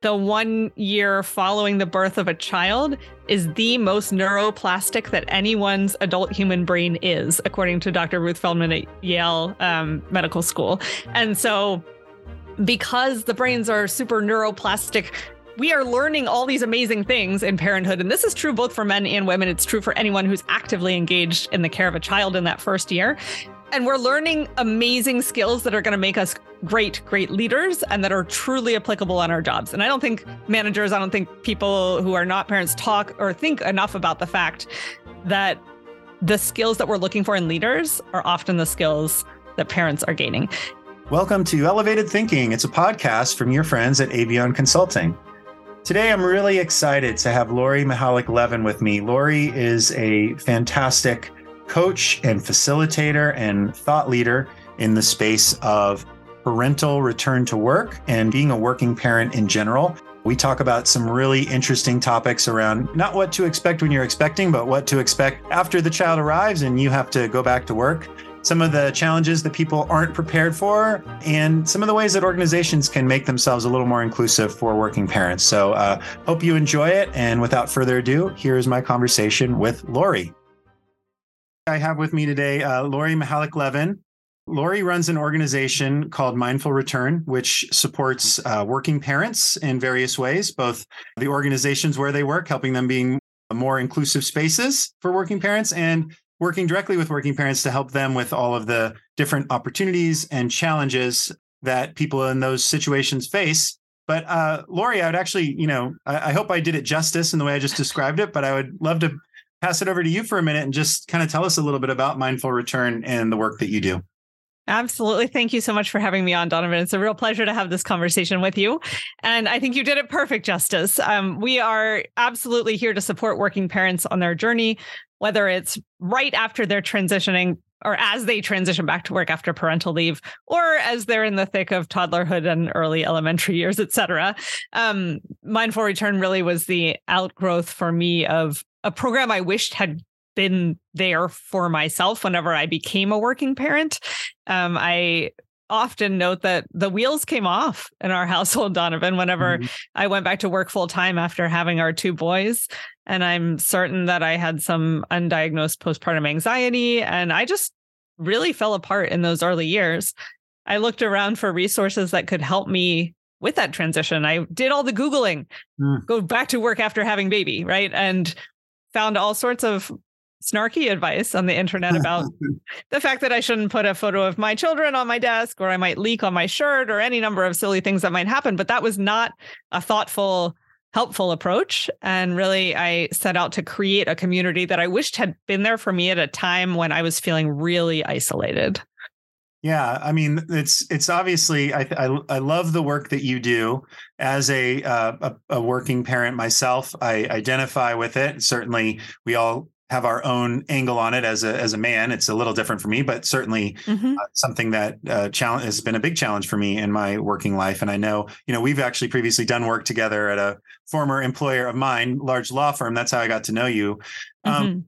the one year following the birth of a child is the most neuroplastic that anyone's adult human brain is, according to Dr. Ruth Feldman at Yale um, Medical School. And so, because the brains are super neuroplastic, we are learning all these amazing things in parenthood. And this is true both for men and women. It's true for anyone who's actively engaged in the care of a child in that first year. And we're learning amazing skills that are going to make us great, great leaders and that are truly applicable on our jobs. And I don't think managers, I don't think people who are not parents talk or think enough about the fact that the skills that we're looking for in leaders are often the skills that parents are gaining. Welcome to Elevated Thinking. It's a podcast from your friends at Avion Consulting. Today, I'm really excited to have Lori Mihalich Levin with me. Lori is a fantastic coach and facilitator and thought leader in the space of parental return to work and being a working parent in general. We talk about some really interesting topics around not what to expect when you're expecting, but what to expect after the child arrives and you have to go back to work. Some of the challenges that people aren't prepared for, and some of the ways that organizations can make themselves a little more inclusive for working parents. So, uh, hope you enjoy it. And without further ado, here's my conversation with Lori. I have with me today uh, Lori Mihalich Levin. Lori runs an organization called Mindful Return, which supports uh, working parents in various ways, both the organizations where they work, helping them being more inclusive spaces for working parents, and working directly with working parents to help them with all of the different opportunities and challenges that people in those situations face. But uh, Lori, I would actually, you know, I, I hope I did it justice in the way I just described it, but I would love to pass it over to you for a minute and just kind of tell us a little bit about Mindful Return and the work that you do. Absolutely. Thank you so much for having me on, Donovan. It's a real pleasure to have this conversation with you. And I think you did it perfect justice. Um, we are absolutely here to support working parents on their journey, whether it's right after they're transitioning or as they transition back to work after parental leave, or as they're in the thick of toddlerhood and early elementary years, et cetera. Um, Mindful Return really was the outgrowth for me of a program I wished had been there for myself whenever I became a working parent. Um, I often note that the wheels came off in our household, Donovan, whenever mm-hmm. I went back to work full time after having our two boys. And I'm certain that I had some undiagnosed postpartum anxiety. And I just really fell apart in those early years. I looked around for resources that could help me with that transition. I did all the Googling, mm. go back to work after having baby, right? And found all sorts of snarky advice on the internet about the fact that I shouldn't put a photo of my children on my desk or I might leak on my shirt or any number of silly things that might happen. But that was not a thoughtful, helpful approach. And really, I set out to create a community that I wished had been there for me at a time when I was feeling really isolated. Yeah, I mean, it's it's obviously I I, I love the work that you do as a, uh, a, a working parent myself. I identify with it. Certainly, we all have our own angle on it as a as a man. It's a little different for me, but certainly mm-hmm. uh, something that uh, challenge has been a big challenge for me in my working life. And I know, you know, we've actually previously done work together at a former employer of mine, large law firm. That's how I got to know you. Um, mm-hmm.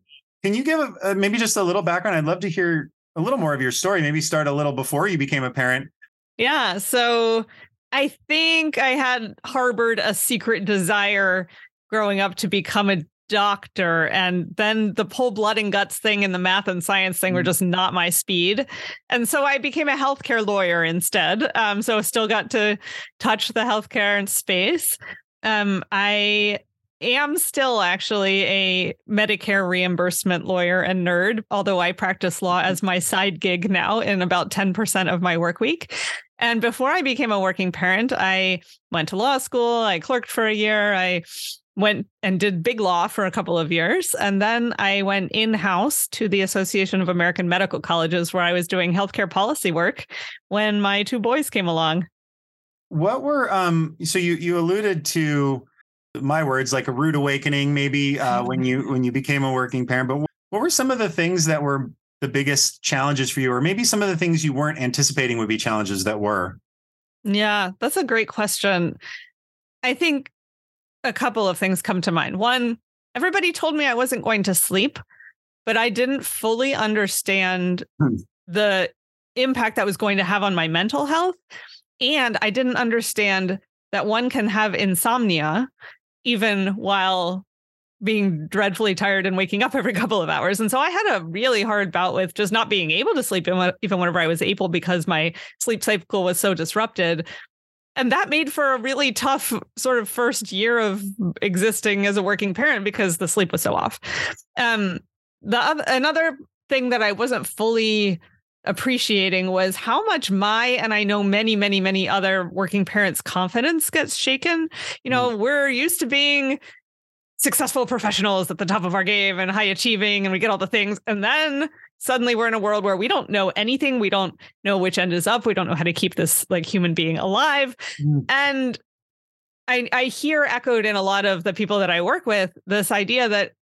Can you give a, maybe just a little background? I'd love to hear a little more of your story. Maybe start a little before you became a parent. Yeah. So I think I had harbored a secret desire growing up to become a doctor and then the whole blood and guts thing and the math and science thing were mm. just not my speed and so i became a healthcare lawyer instead um, so still got to touch the healthcare and space um, i am still actually a Medicare reimbursement lawyer and nerd, although I practice law as my side gig now in about 10% of my work week. And before I became a working parent, I went to law school, I clerked for a year, I went and did big law for a couple of years. And then I went in house to the Association of American Medical Colleges, where I was doing healthcare policy work when my two boys came along. What were um so you you alluded to my words like a rude awakening maybe uh, when you when you became a working parent but what were some of the things that were the biggest challenges for you or maybe some of the things you weren't anticipating would be challenges that were yeah that's a great question i think a couple of things come to mind one everybody told me i wasn't going to sleep but i didn't fully understand hmm. the impact that was going to have on my mental health and i didn't understand that one can have insomnia even while being dreadfully tired and waking up every couple of hours. And so I had a really hard bout with just not being able to sleep even whenever I was able because my sleep cycle was so disrupted. And that made for a really tough sort of first year of existing as a working parent because the sleep was so off. Um, the another thing that I wasn't fully appreciating was how much my and I know many many many other working parents confidence gets shaken. You know, mm. we're used to being successful professionals at the top of our game and high achieving and we get all the things. And then suddenly we're in a world where we don't know anything. We don't know which end is up. We don't know how to keep this like human being alive. Mm. and I, I hear echoed in a lot of the people that I work with this idea that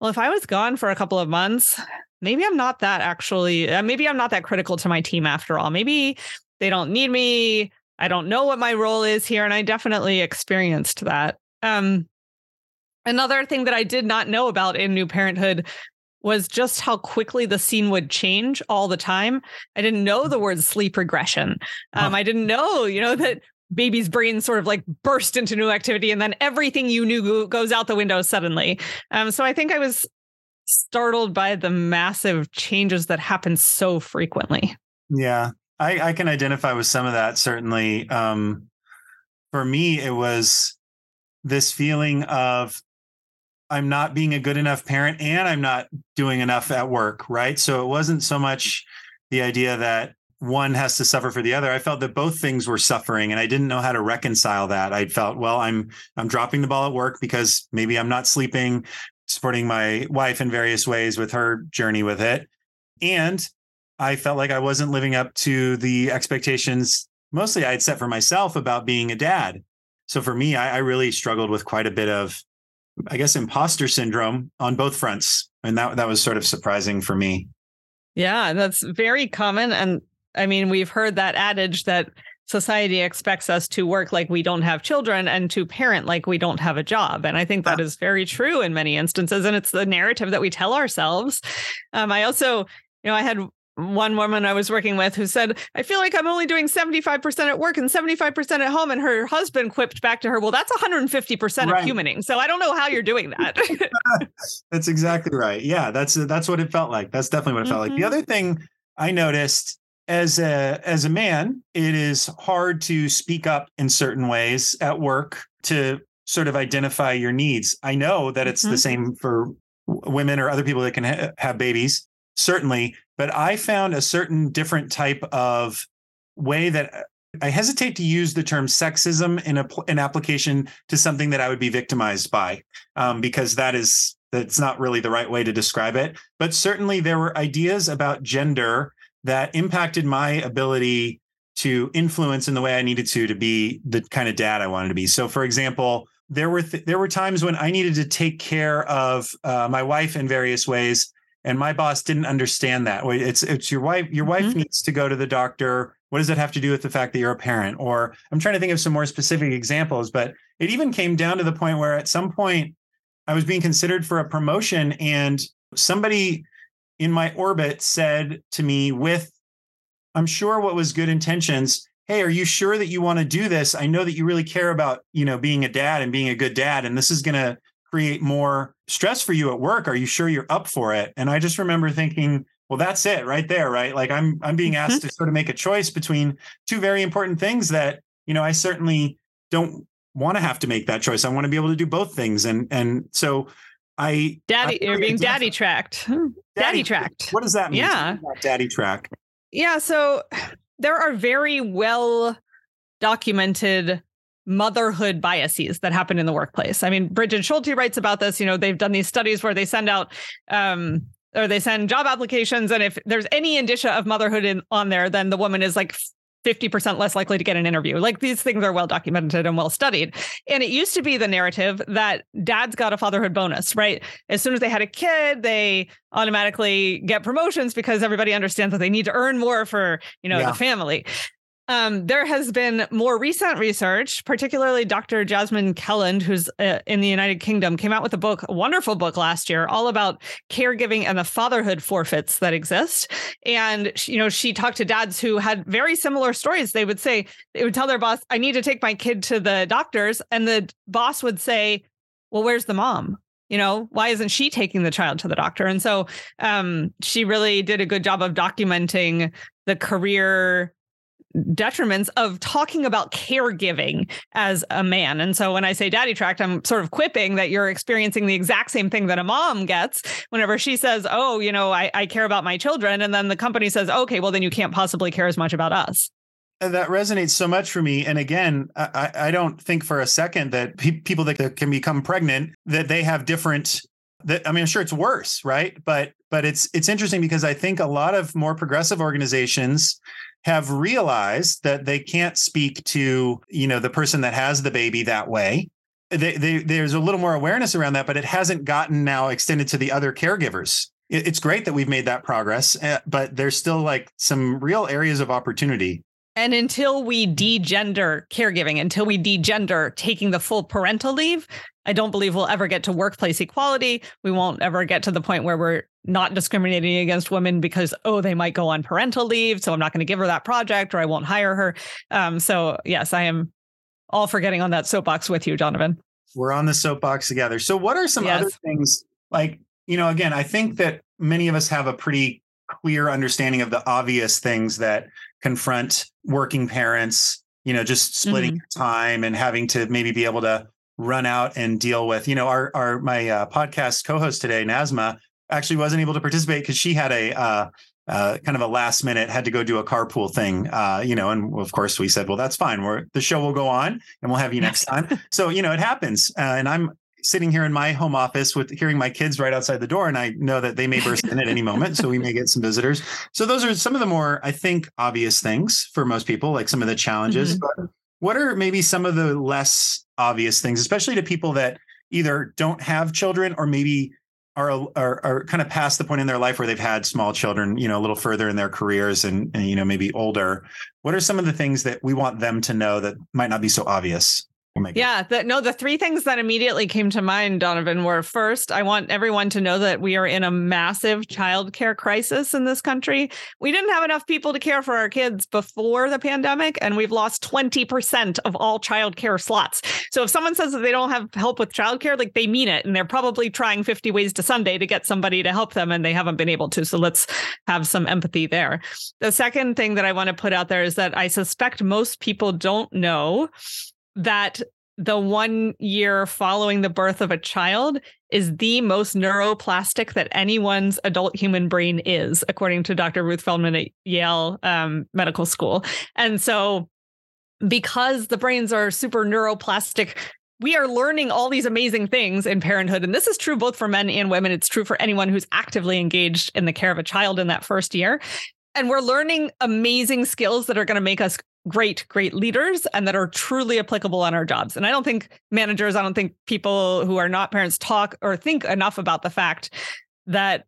well if I was gone for a couple of months maybe I'm not that actually uh, maybe I'm not that critical to my team after all. Maybe they don't need me. I don't know what my role is here. And I definitely experienced that. Um Another thing that I did not know about in New Parenthood was just how quickly the scene would change all the time. I didn't know the word sleep regression. Um, I didn't know, you know, that baby's brain sort of like burst into new activity and then everything you knew goes out the window suddenly. Um, so I think I was startled by the massive changes that happen so frequently. Yeah, I, I can identify with some of that. Certainly, um, for me, it was this feeling of I'm not being a good enough parent and I'm not doing enough at work, right? So it wasn't so mm-hmm. much the idea that one has to suffer for the other. I felt that both things were suffering and I didn't know how to reconcile that. I felt, well, I'm I'm dropping the ball at work because maybe I'm not sleeping, supporting my wife in various ways with her journey with it. And I felt like I wasn't living up to the expectations mostly I had set for myself about being a dad. So for me, I, I really struggled with quite a bit of I guess, imposter syndrome on both fronts. And that, that was sort of surprising for me. Yeah, that's very common. And I mean, we've heard that adage that society expects us to work like we don't have children and to parent like we don't have a job. And I think that is very true in many instances. And it's the narrative that we tell ourselves. Um, I also, you know, I had one woman I was working with who said, I feel like I'm only doing 75% at work and 75% at home. And her husband quipped back to her, Well, that's 150% right. of humaning. So I don't know how you're doing that. that's exactly right. Yeah, that's that's what it felt like. That's definitely what it felt mm-hmm. like. The mm-hmm. other thing I noticed as a as a man, it is hard to speak up in certain ways at work to sort of identify your needs. I know that it's mm-hmm. the same for women or other people that can ha- have babies certainly but I found a certain different type of way that uh, I hesitate to use the term sexism in a, an application to something that I would be victimized by, um, because that is that's not really the right way to describe it. But certainly there were ideas about gender that impacted my ability to influence in the way I needed to to be the kind of dad I wanted to be. So, for example, there were th- there were times when I needed to take care of uh, my wife in various ways and my boss didn't understand that. It's it's your wife your wife mm-hmm. needs to go to the doctor. What does that have to do with the fact that you're a parent? Or i'm trying to think of some more specific examples but it even came down to the point where at some point i was being considered for a promotion and somebody in my orbit said to me with i'm sure what was good intentions hey are you sure that you want to do this? I know that you really care about you know being a dad and being a good dad and this is going to create more stress for you at work. Are you sure you're up for it? And I just remember thinking, well, that's it right there, right? Like I'm I'm being asked mm-hmm. to sort of make a choice between two very important things that, you know, I certainly don't want to have to make that choice. I want to be able to do both things. And and so I Daddy, I, you're being daddy tracked. Daddy, daddy tracked. What does that mean? Yeah. Daddy track. Yeah. So there are very well documented motherhood biases that happen in the workplace. I mean, Brigid Schulte writes about this. You know, they've done these studies where they send out um, or they send job applications, and if there's any indicia of motherhood in, on there, then the woman is like 50% less likely to get an interview. Like these things are well documented and well studied. And it used to be the narrative that dads got a fatherhood bonus, right? As soon as they had a kid, they automatically get promotions because everybody understands that they need to earn more for, you know, yeah. the family. Um, there has been more recent research, particularly Dr. Jasmine Kelland, who's uh, in the United Kingdom, came out with a book, a wonderful book last year, all about caregiving and the fatherhood forfeits that exist. And you know, she talked to dads who had very similar stories. They would say they would tell their boss, "I need to take my kid to the doctors," and the boss would say, "Well, where's the mom?" you know why isn't she taking the child to the doctor and so um, she really did a good job of documenting the career detriments of talking about caregiving as a man. And so when I say daddy tracked, I'm sort of quipping that you're experiencing the exact same thing that a mom gets whenever she says, Oh, you know, I, I care about my children. And then the company says, Okay, well, then you can't possibly care as much about us. And that resonates so much for me. And again, I, I don't think for a second that pe- people that can become pregnant that they have different that I mean, I'm sure it's worse, right? But but it's it's interesting because I think a lot of more progressive organizations have realized that they can't speak to you know the person that has the baby that way. They, they, there's a little more awareness around that, but it hasn't gotten now extended to the other caregivers. It, it's great that we've made that progress, eh, but there's still like some real areas of opportunity and until we degender caregiving, until we degender taking the full parental leave, I don't believe we'll ever get to workplace equality. We won't ever get to the point where we're not discriminating against women because, oh, they might go on parental leave. So I'm not going to give her that project or I won't hire her. Um, so, yes, I am all for getting on that soapbox with you, Donovan. We're on the soapbox together. So, what are some yes. other things like, you know, again, I think that many of us have a pretty clear understanding of the obvious things that confront working parents, you know, just splitting mm-hmm. time and having to maybe be able to run out and deal with, you know, our, our, my uh, podcast co-host today, Nazma actually wasn't able to participate because she had a, uh, uh, kind of a last minute had to go do a carpool thing, uh, you know, and of course we said, well, that's fine. We're the show will go on and we'll have you next time. so, you know, it happens. Uh, and I'm sitting here in my home office with hearing my kids right outside the door, and I know that they may burst in at any moment. So we may get some visitors. So those are some of the more, I think, obvious things for most people, like some of the challenges. Mm-hmm. But what are maybe some of the less obvious things, especially to people that either don't have children or maybe are, are, are kind of past the point in their life where they've had small children, you know, a little further in their careers and, and you know maybe older. What are some of the things that we want them to know that might not be so obvious? Oh yeah, the, no, the three things that immediately came to mind, Donovan, were first, I want everyone to know that we are in a massive childcare crisis in this country. We didn't have enough people to care for our kids before the pandemic, and we've lost 20% of all childcare slots. So if someone says that they don't have help with childcare, like they mean it, and they're probably trying 50 ways to Sunday to get somebody to help them, and they haven't been able to. So let's have some empathy there. The second thing that I want to put out there is that I suspect most people don't know that the one year following the birth of a child is the most neuroplastic that anyone's adult human brain is, according to Dr. Ruth Feldman at Yale um, Medical School. And so, because the brains are super neuroplastic, we are learning all these amazing things in parenthood. And this is true both for men and women. It's true for anyone who's actively engaged in the care of a child in that first year. And we're learning amazing skills that are going to make us great, great leaders and that are truly applicable on our jobs. And I don't think managers, I don't think people who are not parents talk or think enough about the fact that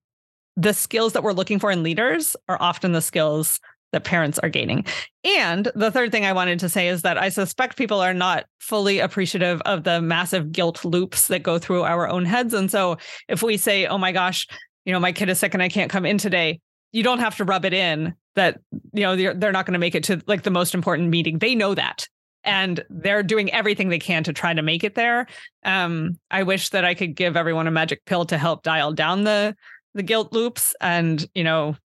the skills that we're looking for in leaders are often the skills that parents are gaining. And the third thing I wanted to say is that I suspect people are not fully appreciative of the massive guilt loops that go through our own heads. And so if we say, oh my gosh, you know, my kid is sick and I can't come in today, you don't have to rub it in that you know they're, they're not going to make it to like the most important meeting they know that and they're doing everything they can to try to make it there um, i wish that i could give everyone a magic pill to help dial down the the guilt loops and you know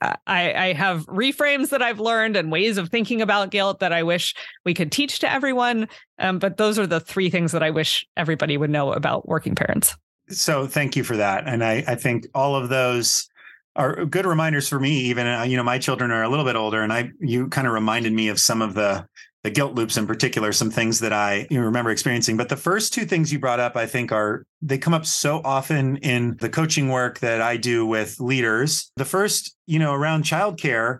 I, I have reframes that I've learned and ways of thinking about guilt that I wish we could teach to everyone. Um, but those are the three things that I wish everybody would know about working parents. So thank you for that. And I, I think all of those are good reminders for me even uh, you know my children are a little bit older and i you kind of reminded me of some of the the guilt loops in particular some things that i remember experiencing. But the first two things you brought up i think are they come up so often in the coaching work that i do with leaders. The first you know around childcare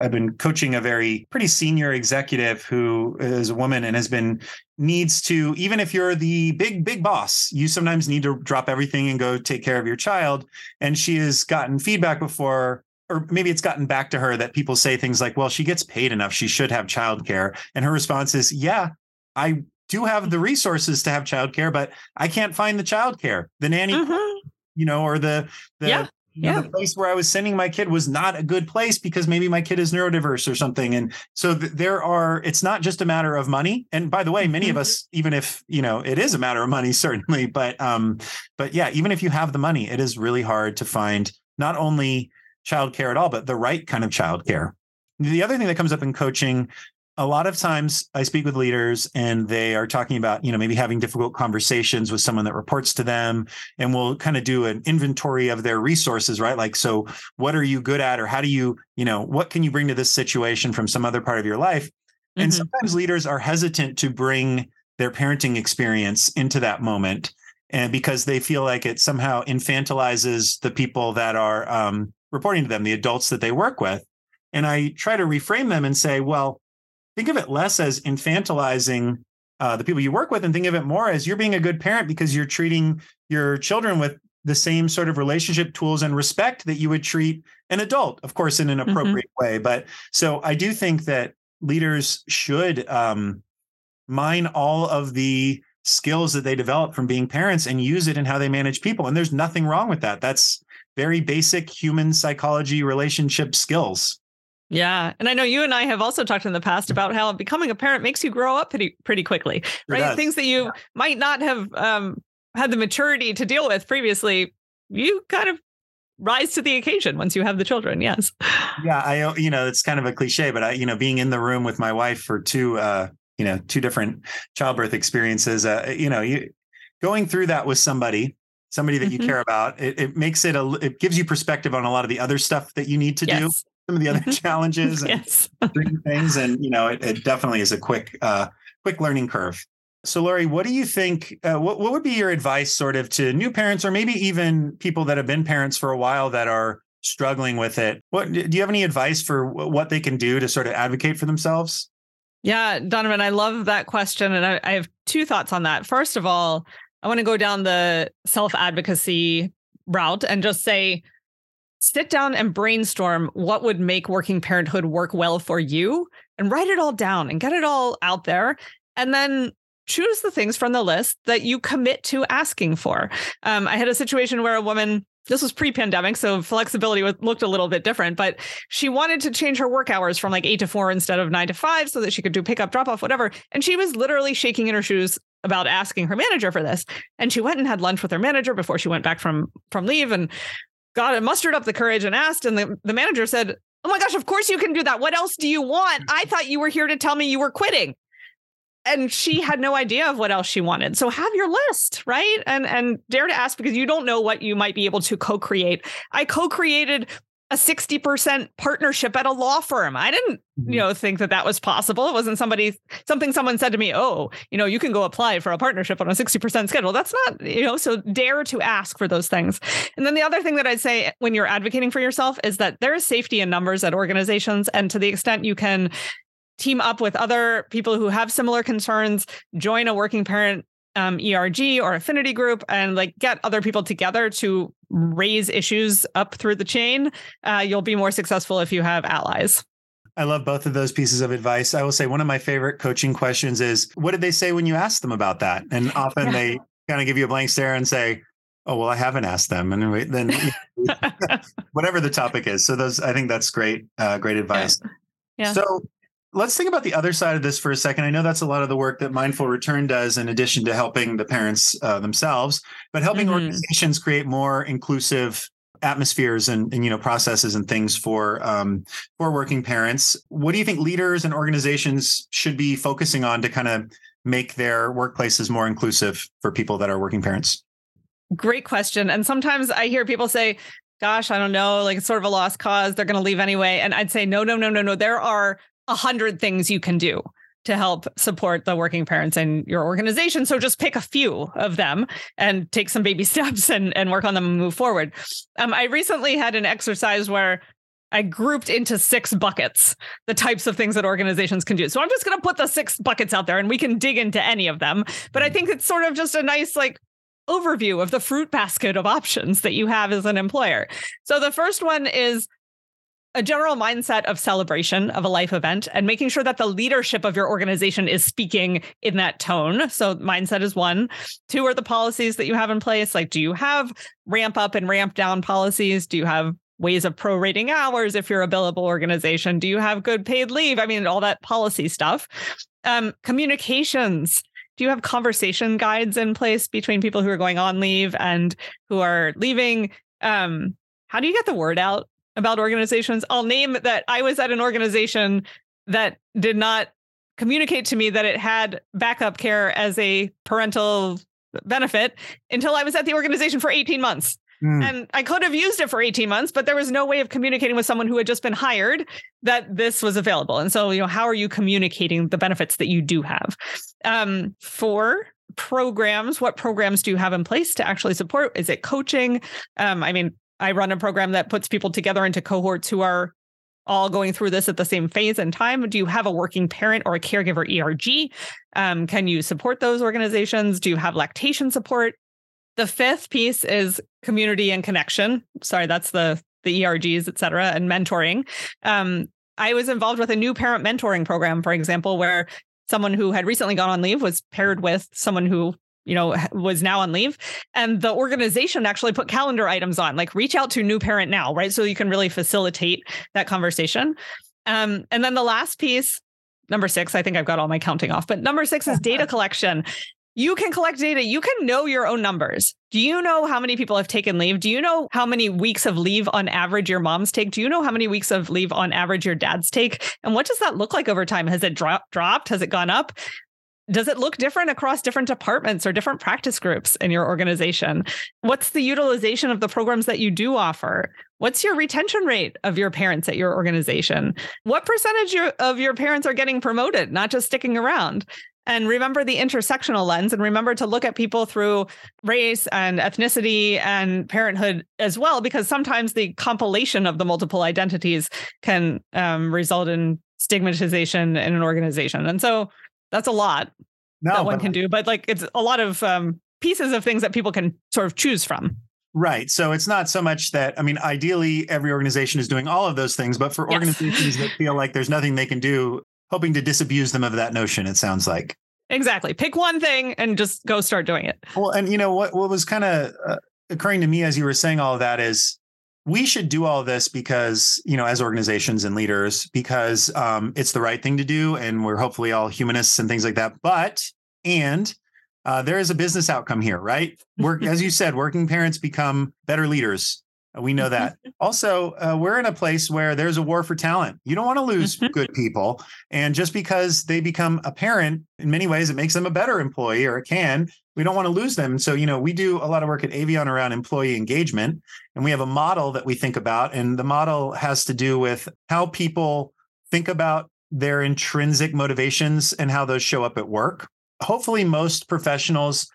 I've been coaching a very pretty senior executive who is a woman and has been needs to even if you're the big big boss you sometimes need to drop everything and go take care of your child and she has gotten feedback before or maybe it's gotten back to her that people say things like, well, she gets paid enough. She should have childcare. And her response is, yeah, I do have the resources to have childcare, but I can't find the childcare. The nanny, mm-hmm. you know, or the, the, yeah. Yeah. the place where I was sending my kid was not a good place because maybe my kid is neurodiverse or something. And so th- there are, it's not just a matter of money. And by the way, many mm-hmm. of us, even if, you know, it is a matter of money, certainly, but, um, but yeah, even if you have the money, it is really hard to find not only childcare at all, but the right kind of childcare. The other thing that comes up in coaching, a lot of times I speak with leaders and they are talking about, you know, maybe having difficult conversations with someone that reports to them. And we'll kind of do an inventory of their resources, right? Like, so what are you good at? Or how do you, you know, what can you bring to this situation from some other part of your life? Mm-hmm. And sometimes leaders are hesitant to bring their parenting experience into that moment. And because they feel like it somehow infantilizes the people that are um, reporting to them, the adults that they work with. And I try to reframe them and say, well, think of it less as infantilizing uh, the people you work with and think of it more as you're being a good parent because you're treating your children with the same sort of relationship tools and respect that you would treat an adult, of course, in an mm-hmm. appropriate mm-hmm. way. But so I do think that leaders should um, mine all of the skills that they develop from being parents and use it in how they manage people. And there's nothing wrong with that. That's very basic human psychology relationship skills. Yeah, and I know you and I have also talked in the past about how becoming a parent makes you grow up pretty pretty quickly, right? Things that you might not have um, had the maturity to deal with previously, you kind of rise to the occasion once you have the children. Yes. Yeah, I you know it's kind of a cliche, but I you know being in the room with my wife for two uh you know two different childbirth experiences, uh you know you going through that with somebody somebody that you mm-hmm. care about it, it, makes it a it gives you perspective on a lot of the other stuff that you need to yes. do some of the other mm-hmm. challenges and yes. things and you know it, it, definitely is a quick uh quick learning curve so Lori, what do you think uh, what, what would be your advice sort of to new parents or maybe even people that have been parents for a while that are struggling with it what do you have any advice for what they can do to sort of advocate for themselves yeah donovan i love that question and I, I have two thoughts on that first of all I want to go down the self advocacy route and just say, sit down and brainstorm what would make working parenthood work well for you and write it all down and get it all out there. And then choose the things from the list that you commit to asking for. Um, I had a situation where a woman this was pre-pandemic so flexibility looked a little bit different but she wanted to change her work hours from like 8 to 4 instead of 9 to 5 so that she could do pickup drop off whatever and she was literally shaking in her shoes about asking her manager for this. And she went and had lunch with her manager before she went back from from leave and got it, mustered up the courage and asked. And the, the manager said, Oh my gosh, of course you can do that. What else do you want? I thought you were here to tell me you were quitting. And she had no idea of what else she wanted. So have your list, right? And and dare to ask because you don't know what you might be able to co-create. I co-created a 60% partnership at a law firm. I didn't, you mm-hmm. know, think that that was possible. It wasn't somebody something someone said to me, "Oh, you know, you can go apply for a partnership on a 60% schedule." That's not, you know, so dare to ask for those things. And then the other thing that I'd say when you're advocating for yourself is that there is safety in numbers at organizations and to the extent you can team up with other people who have similar concerns, join a working parent um, ERG or affinity group and like get other people together to raise issues up through the chain, uh, you'll be more successful if you have allies. I love both of those pieces of advice. I will say one of my favorite coaching questions is what did they say when you asked them about that? And often yeah. they kind of give you a blank stare and say, Oh, well, I haven't asked them. And then whatever the topic is. So those, I think that's great, uh, great advice. Yeah. yeah. So let's think about the other side of this for a second. I know that's a lot of the work that Mindful Return does, in addition to helping the parents uh, themselves, but helping mm-hmm. organizations create more inclusive atmospheres and, and, you know processes and things for um, for working parents. What do you think leaders and organizations should be focusing on to kind of make their workplaces more inclusive for people that are working parents? Great question. And sometimes I hear people say, gosh, I don't know, like it's sort of a lost cause. They're going to leave anyway. And I'd say, no, no, no, no, no. There are a hundred things you can do to help support the working parents in your organization. So just pick a few of them and take some baby steps and, and work on them and move forward. Um, I recently had an exercise where I grouped into six buckets the types of things that organizations can do. So I'm just going to put the six buckets out there and we can dig into any of them. But I think it's sort of just a nice, like, overview of the fruit basket of options that you have as an employer. So the first one is a general mindset of celebration of a life event and making sure that the leadership of your organization is speaking in that tone. So, mindset is one. Two are the policies that you have in place. Like, do you have ramp up and ramp down policies? Do you have ways of prorating hours if you're a billable organization? Do you have good paid leave? I mean, all that policy stuff. Um, communications. Do you have conversation guides in place between people who are going on leave and who are leaving? Um, how do you get the word out about organizations? I'll name that I was at an organization that did not communicate to me that it had backup care as a parental benefit until I was at the organization for 18 months. Mm. And I could have used it for 18 months, but there was no way of communicating with someone who had just been hired that this was available. And so, you know, how are you communicating the benefits that you do have? Um, for programs, what programs do you have in place to actually support? Is it coaching? Um, I mean, I run a program that puts people together into cohorts who are all going through this at the same phase and time? Do you have a working parent or a caregiver ERG? Um, can you support those organizations? Do you have lactation support? The fifth piece is community and connection. Sorry, that's the the ERGs, et cetera, and mentoring. Um, I was involved with a new parent mentoring program, for example, where someone who had recently gone on leave was paired with someone who you know was now on leave and the organization actually put calendar items on like reach out to new parent now right so you can really facilitate that conversation um, and then the last piece number six i think i've got all my counting off but number six is data collection you can collect data. You can know your own numbers. Do you know how many people have taken leave? Do you know how many weeks of leave on average your moms take? Do you know how many weeks of leave on average your dads take? And what does that look like over time? Has it dro- dropped? Has it gone up? Does it look different across different departments or different practice groups in your organization? What's the utilization of the programs that you do offer? What's your retention rate of your parents at your organization? What percentage of your parents are getting promoted, not just sticking around? and remember the intersectional lens and remember to look at people through race and ethnicity and parenthood as well because sometimes the compilation of the multiple identities can um, result in stigmatization in an organization and so that's a lot no, that one can do but like it's a lot of um, pieces of things that people can sort of choose from Right. So it's not so much that, I mean, ideally, every organization is doing all of those things, but for yes. organizations that feel like there's nothing they can do, hoping to disabuse them of that notion, it sounds like. Exactly. Pick one thing and just go start doing it. Well, and you know what what was kind of uh, occurring to me as you were saying all of that is we should do all this because you know as organizations and leaders because um, it's the right thing to do and we're hopefully all humanists and things like that but and uh, there is a business outcome here right work as you said working parents become better leaders we know that. also, uh, we're in a place where there's a war for talent. You don't want to lose mm-hmm. good people. And just because they become a parent, in many ways, it makes them a better employee or it can. We don't want to lose them. So, you know, we do a lot of work at Avion around employee engagement. And we have a model that we think about. And the model has to do with how people think about their intrinsic motivations and how those show up at work. Hopefully, most professionals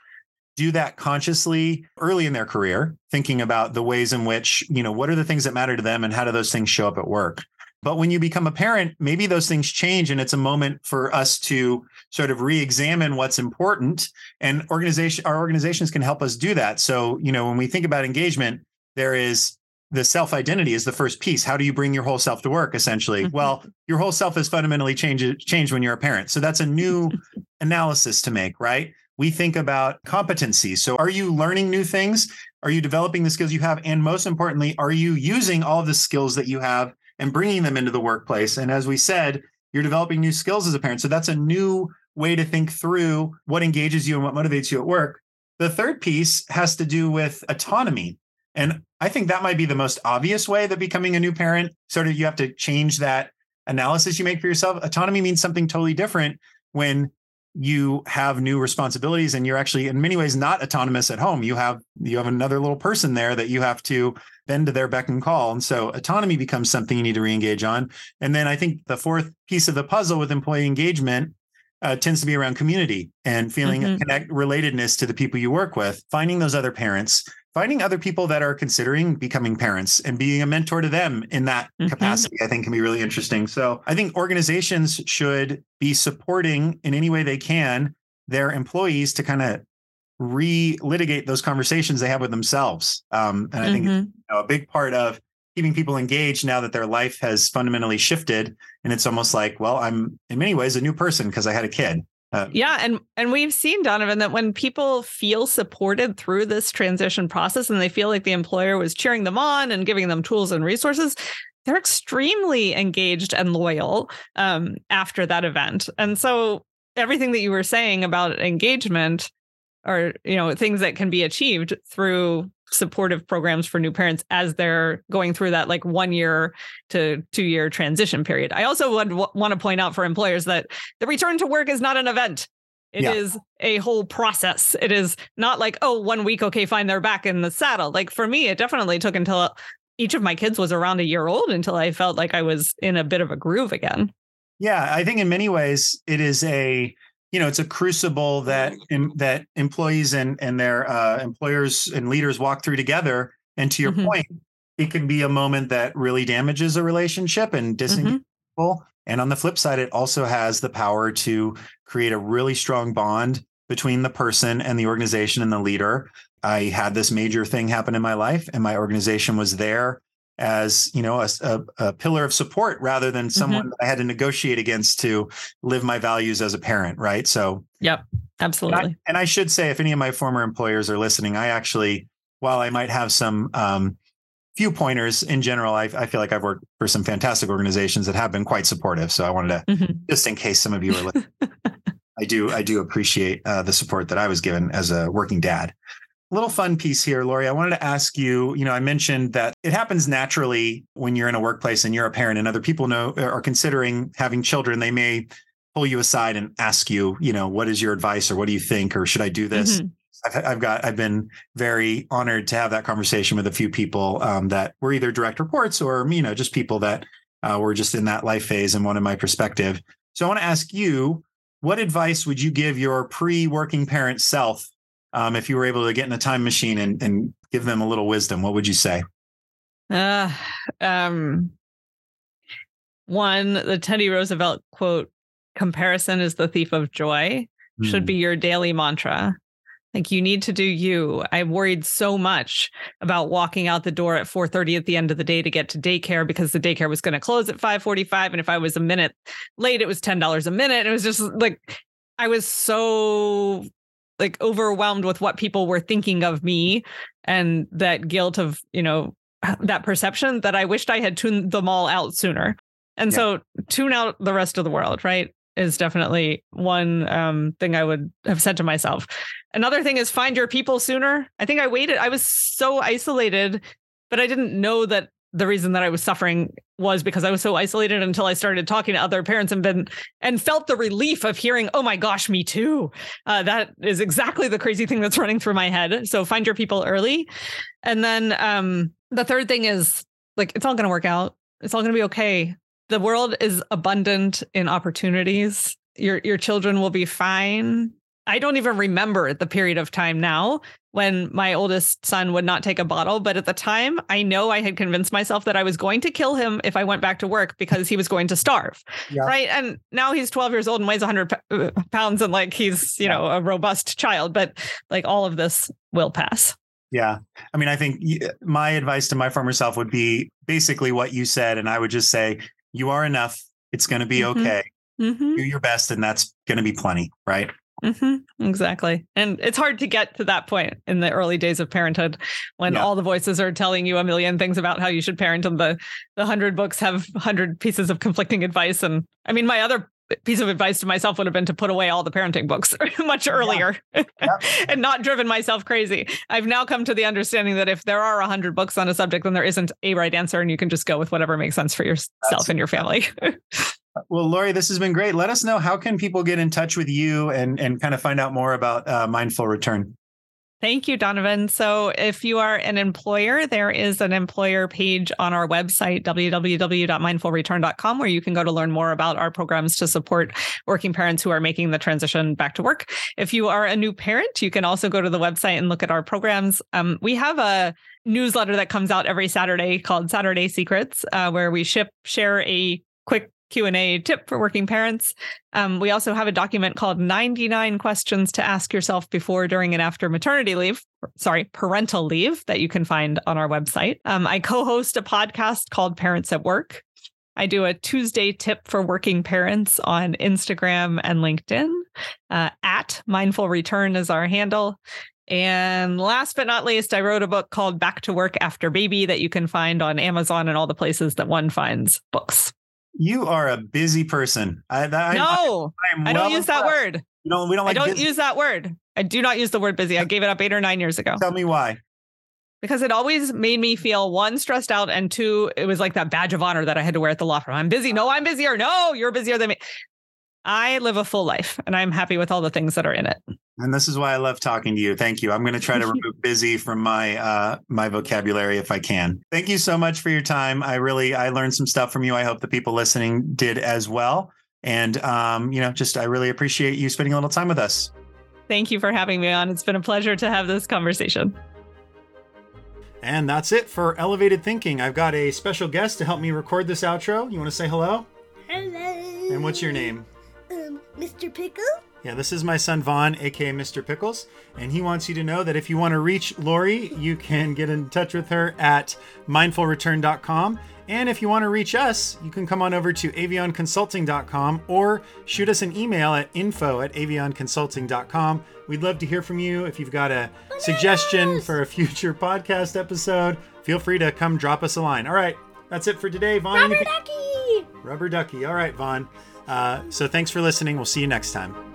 do that consciously early in their career, thinking about the ways in which, you know, what are the things that matter to them and how do those things show up at work. But when you become a parent, maybe those things change and it's a moment for us to sort of re-examine what's important and organization our organizations can help us do that. So, you know, when we think about engagement, there is the self identity is the first piece. How do you bring your whole self to work essentially? Mm-hmm. Well, your whole self is fundamentally changed changed when you're a parent. So that's a new analysis to make, right? we think about competency. So, are you learning new things? Are you developing the skills you have? And most importantly, are you using all of the skills that you have and bringing them into the workplace? And as we said, you're developing new skills as a parent. So, that's a new way to think through what engages you and what motivates you at work. The third piece has to do with autonomy. And I think that might be the most obvious way that becoming a new parent, sort of, you have to change that analysis you make for yourself. Autonomy means something totally different when you have new responsibilities and you're actually in many ways not autonomous at home. You have you have another little person there that you have to bend to their beck and call. And so autonomy becomes something you need to re-engage on. And then i think the fourth piece of the puzzle with employee engagement uh, tends to be around community and feeling mm-hmm. connect relatedness to the people you work with finding those other parents finding other people that are considering becoming parents and being a mentor to them in that mm-hmm. capacity, I think can be really interesting. So I think organizations should be supporting in any way they can their employees to kind of re-litigate those conversations they have with themselves. Um, and I mm-hmm. think you know, a big part of keeping people engaged now that their life has fundamentally shifted and it's almost like well i'm in many ways a new person because i had a kid uh, yeah and and we've seen donovan that when people feel supported through this transition process and they feel like the employer was cheering them on and giving them tools and resources they're extremely engaged and loyal um, after that event. And so everything that you were saying about engagement or you know things that can be achieved through supportive programs for new parents as they're going through that like one year to two year transition period. I also would w- want to point out for employers that the return to work is not an event. It yeah. is a whole process. It is not like, oh, one week, okay, fine, they're back in the saddle. Like for me, it definitely took until each of my kids was around a year old until I felt like I was in a bit of a groove again. Yeah, I think in many ways it is a you know it's a crucible that mm-hmm. that employees and and their uh, employers and leaders walk through together and to your mm-hmm. point it can be a moment that really damages a relationship and disengages mm-hmm. people and on the flip side it also has the power to create a really strong bond between the person and the organization and the leader i had this major thing happen in my life and my organization was there as you know a, a, a pillar of support rather than someone mm-hmm. I had to negotiate against to live my values as a parent, right? So, yep, absolutely. And I, and I should say, if any of my former employers are listening, I actually, while I might have some um, few pointers in general, I, I, feel like I've worked for some fantastic organizations that have been quite supportive. So I wanted to, mm-hmm. just in case some of you are listening. I do I do appreciate uh, the support that I was given as a working dad little fun piece here, Lori. I wanted to ask you, you know, I mentioned that it happens naturally when you're in a workplace and you're a parent and other people know are considering having children. They may pull you aside and ask you, you know, what is your advice or what do you think or should I do this? Mm-hmm. I've, I've, got I've been very honored to have that conversation with a few people um, that were either direct reports or you know just people that uh, were just in that life phase and wanted my perspective. So I want to ask you, what advice would you give your pre-working parent self um, if you were able to get in a time machine and, and give them a little wisdom, what would you say? Uh, um, one, the Teddy Roosevelt quote, comparison is the thief of joy, mm. should be hmm. your daily mantra. Like you need to do you. I worried so much about walking out the door at 4:30 at the end of the day to get to daycare because the daycare was going to close at 5:45 and if I was a minute late it was $10 a minute. It was just like I was so like overwhelmed with what people were thinking of me and that guilt of, you know, that perception that I wished I had tuned them all out sooner. And yeah. so tune out the rest of the world, right? Is definitely one um, thing I would have said to myself. Another thing is find your people sooner. I think I waited. I was so isolated, but I didn't know that the reason that I was suffering was because I was so isolated until I started talking to other parents and been and felt the relief of hearing, "Oh my gosh, me too." Uh, that is exactly the crazy thing that's running through my head. So find your people early, and then um, the third thing is like it's all going to work out. It's all going to be okay. The world is abundant in opportunities. Your your children will be fine. I don't even remember the period of time now when my oldest son would not take a bottle. But at the time, I know I had convinced myself that I was going to kill him if I went back to work because he was going to starve. Yeah. Right. And now he's 12 years old and weighs 100 uh, pounds and like he's, you yeah. know, a robust child. But like all of this will pass. Yeah. I mean, I think my advice to my former self would be basically what you said. And I would just say, you are enough. It's going to be mm-hmm. okay. Mm-hmm. Do your best, and that's going to be plenty. Right. Mm-hmm, exactly. And it's hard to get to that point in the early days of parenthood when yeah. all the voices are telling you a million things about how you should parent and the the 100 books have 100 pieces of conflicting advice and I mean my other piece of advice to myself would have been to put away all the parenting books much earlier yeah. Yeah. and not driven myself crazy. I've now come to the understanding that if there are 100 books on a subject then there isn't a right answer and you can just go with whatever makes sense for yourself and your family. Well, Lori, this has been great. Let us know how can people get in touch with you and and kind of find out more about uh, Mindful Return. Thank you, Donovan. So, if you are an employer, there is an employer page on our website, www.mindfulreturn.com, where you can go to learn more about our programs to support working parents who are making the transition back to work. If you are a new parent, you can also go to the website and look at our programs. Um, we have a newsletter that comes out every Saturday called Saturday Secrets, uh, where we ship share a quick Q&A tip for working parents. Um, we also have a document called 99 questions to ask yourself before, during, and after maternity leave. Sorry, parental leave that you can find on our website. Um, I co-host a podcast called Parents at Work. I do a Tuesday tip for working parents on Instagram and LinkedIn. Uh, at Mindful Return is our handle. And last but not least, I wrote a book called Back to Work After Baby that you can find on Amazon and all the places that one finds books. You are a busy person. I, I, no, I, I don't use that word. You we don't like I don't busy. use that word. I do not use the word busy. I gave it up eight or nine years ago. Tell me why. Because it always made me feel one, stressed out, and two, it was like that badge of honor that I had to wear at the law firm. I'm busy. No, I'm busier. No, you're busier than me. I live a full life and I'm happy with all the things that are in it. And this is why I love talking to you. Thank you. I'm going to try to remove busy from my uh my vocabulary if I can. Thank you so much for your time. I really I learned some stuff from you. I hope the people listening did as well. And um, you know, just I really appreciate you spending a little time with us. Thank you for having me on. It's been a pleasure to have this conversation. And that's it for Elevated Thinking. I've got a special guest to help me record this outro. You want to say hello? Hello. And what's your name? Um, Mr. Pickle? Yeah, this is my son Vaughn, aka Mr. Pickles, and he wants you to know that if you want to reach Lori, you can get in touch with her at mindfulreturn.com. And if you want to reach us, you can come on over to avionconsulting.com or shoot us an email at info at avionconsulting.com. We'd love to hear from you. If you've got a suggestion for a future podcast episode, feel free to come drop us a line. All right, that's it for today, Vaughn. Rubber anything- ducky! Rubber ducky. All right, Vaughn. Uh, so thanks for listening. We'll see you next time.